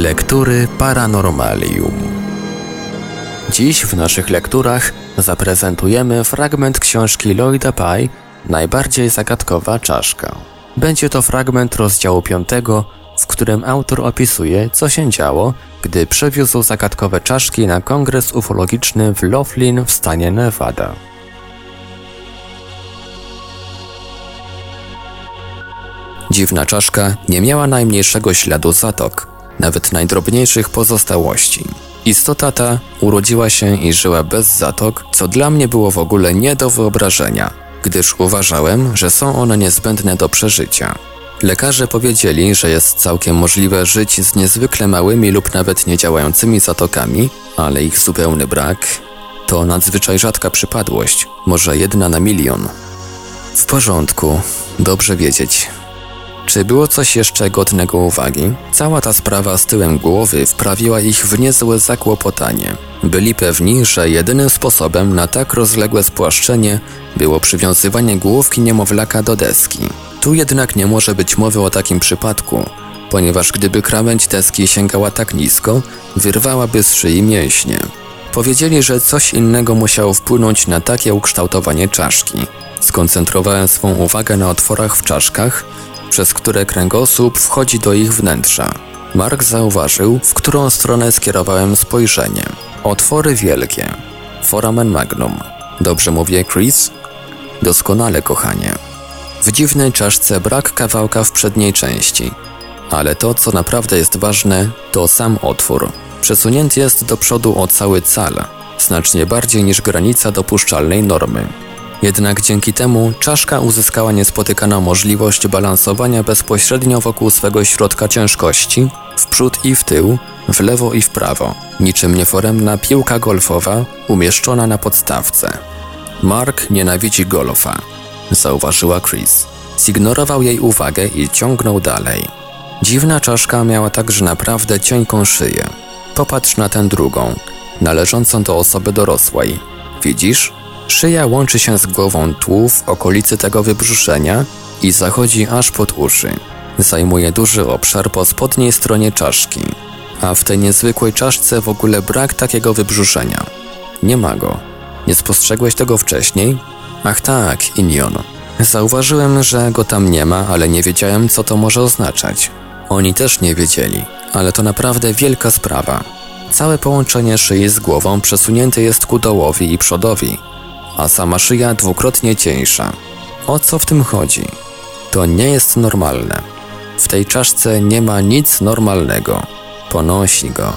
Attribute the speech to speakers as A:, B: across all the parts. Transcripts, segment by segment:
A: Lektury Paranormalium. Dziś w naszych lekturach zaprezentujemy fragment książki Lloyda Pye Najbardziej zagadkowa czaszka. Będzie to fragment rozdziału 5, w którym autor opisuje, co się działo, gdy przewiózł zagadkowe czaszki na kongres ufologiczny w Laughlin w stanie Nevada. Dziwna czaszka nie miała najmniejszego śladu zatok, nawet najdrobniejszych pozostałości. Istota ta urodziła się i żyła bez zatok, co dla mnie było w ogóle nie do wyobrażenia, gdyż uważałem, że są one niezbędne do przeżycia. Lekarze powiedzieli, że jest całkiem możliwe żyć z niezwykle małymi lub nawet niedziałającymi zatokami, ale ich zupełny brak to nadzwyczaj rzadka przypadłość, może jedna na milion. W porządku, dobrze wiedzieć. Czy było coś jeszcze godnego uwagi? Cała ta sprawa z tyłem głowy wprawiła ich w niezłe zakłopotanie. Byli pewni, że jedynym sposobem na tak rozległe spłaszczenie było przywiązywanie główki niemowlaka do deski. Tu jednak nie może być mowy o takim przypadku, ponieważ gdyby krawędź deski sięgała tak nisko, wyrwałaby z szyi mięśnie. Powiedzieli, że coś innego musiało wpłynąć na takie ukształtowanie czaszki. Skoncentrowałem swą uwagę na otworach w czaszkach, przez które kręgosłup wchodzi do ich wnętrza. Mark zauważył, w którą stronę skierowałem spojrzenie. Otwory wielkie. Foramen magnum. Dobrze mówię, Chris? Doskonale, kochanie. W dziwnej czaszce brak kawałka w przedniej części. Ale to, co naprawdę jest ważne, to sam otwór. Przesunięty jest do przodu o cały cal, znacznie bardziej niż granica dopuszczalnej normy. Jednak dzięki temu czaszka uzyskała niespotykaną możliwość balansowania bezpośrednio wokół swego środka ciężkości, w przód i w tył, w lewo i w prawo, niczym nieforemna piłka golfowa umieszczona na podstawce. Mark nienawidzi golfa, zauważyła Chris. Zignorował jej uwagę i ciągnął dalej. Dziwna czaszka miała także naprawdę cienką szyję. Popatrz na tę drugą, należącą do osoby dorosłej. Widzisz? Szyja łączy się z głową tłu w okolicy tego wybrzuszenia i zachodzi aż pod uszy. Zajmuje duży obszar po spodniej stronie czaszki, a w tej niezwykłej czaszce w ogóle brak takiego wybrzuszenia. Nie ma go. Nie spostrzegłeś tego wcześniej? Ach tak, Inion. Zauważyłem, że go tam nie ma, ale nie wiedziałem, co to może oznaczać. Oni też nie wiedzieli, ale to naprawdę wielka sprawa. Całe połączenie szyi z głową przesunięte jest ku dołowi i przodowi, a sama szyja dwukrotnie cieńsza. O co w tym chodzi? To nie jest normalne. W tej czaszce nie ma nic normalnego. Ponosi go,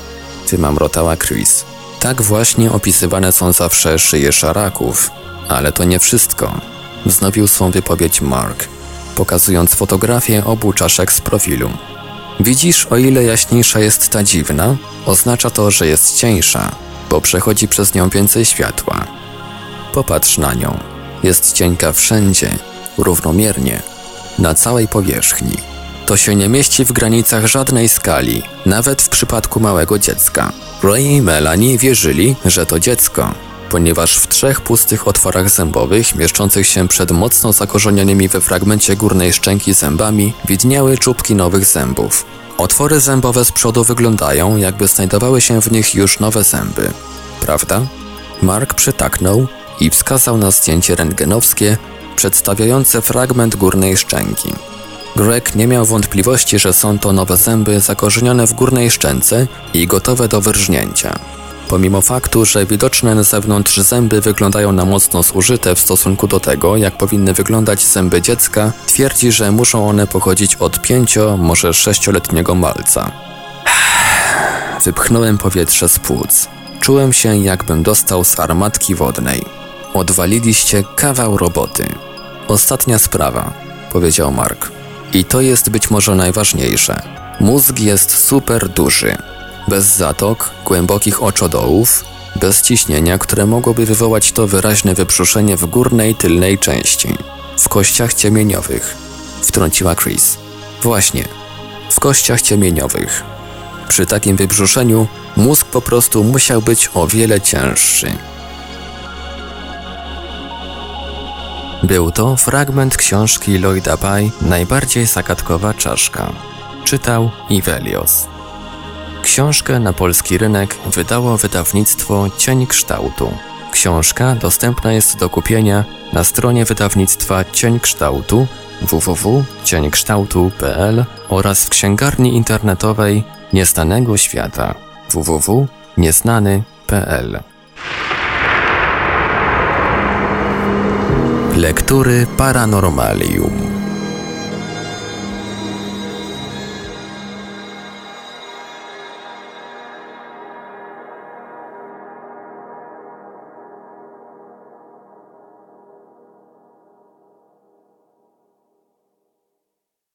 A: wymamrotała Chris. Tak właśnie opisywane są zawsze szyje szaraków. Ale to nie wszystko. Wznowił swą wypowiedź Mark, pokazując fotografię obu czaszek z profilu. Widzisz, o ile jaśniejsza jest ta dziwna, oznacza to, że jest cieńsza, bo przechodzi przez nią więcej światła. Popatrz na nią. Jest cienka wszędzie, równomiernie, na całej powierzchni. To się nie mieści w granicach żadnej skali, nawet w przypadku małego dziecka. Ray i Melanie wierzyli, że to dziecko, ponieważ w trzech pustych otworach zębowych, mieszczących się przed mocno zakorzenionymi we fragmencie górnej szczęki zębami, widniały czubki nowych zębów. Otwory zębowe z przodu wyglądają, jakby znajdowały się w nich już nowe zęby. Prawda? Mark przytaknął i wskazał na zdjęcie rentgenowskie przedstawiające fragment górnej szczęki. Greg nie miał wątpliwości, że są to nowe zęby zakorzenione w górnej szczęce i gotowe do wyrżnięcia. Pomimo faktu, że widoczne na zewnątrz zęby wyglądają na mocno zużyte w stosunku do tego, jak powinny wyglądać zęby dziecka, twierdzi, że muszą one pochodzić od pięcio, może sześcioletniego malca. Wypchnąłem powietrze z płuc. Czułem się, jakbym dostał z armatki wodnej. Odwaliliście kawał roboty. Ostatnia sprawa, powiedział Mark. I to jest być może najważniejsze. Mózg jest super duży. Bez zatok, głębokich oczodołów, bez ciśnienia, które mogłoby wywołać to wyraźne wybrzuszenie w górnej tylnej części. W kościach ciemieniowych. Wtrąciła Chris. Właśnie. W kościach ciemieniowych. Przy takim wybrzuszeniu mózg po prostu musiał być o wiele cięższy. Był to fragment książki Lloyda Pye Najbardziej zagadkowa czaszka. Czytał Ivelios. Książkę na polski rynek wydało wydawnictwo Cień Kształtu. Książka dostępna jest do kupienia na stronie wydawnictwa Cień Kształtu www.cieńkształtu.pl oraz w księgarni internetowej Nieznanego Świata www.nieznany.pl Lektury Paranormalium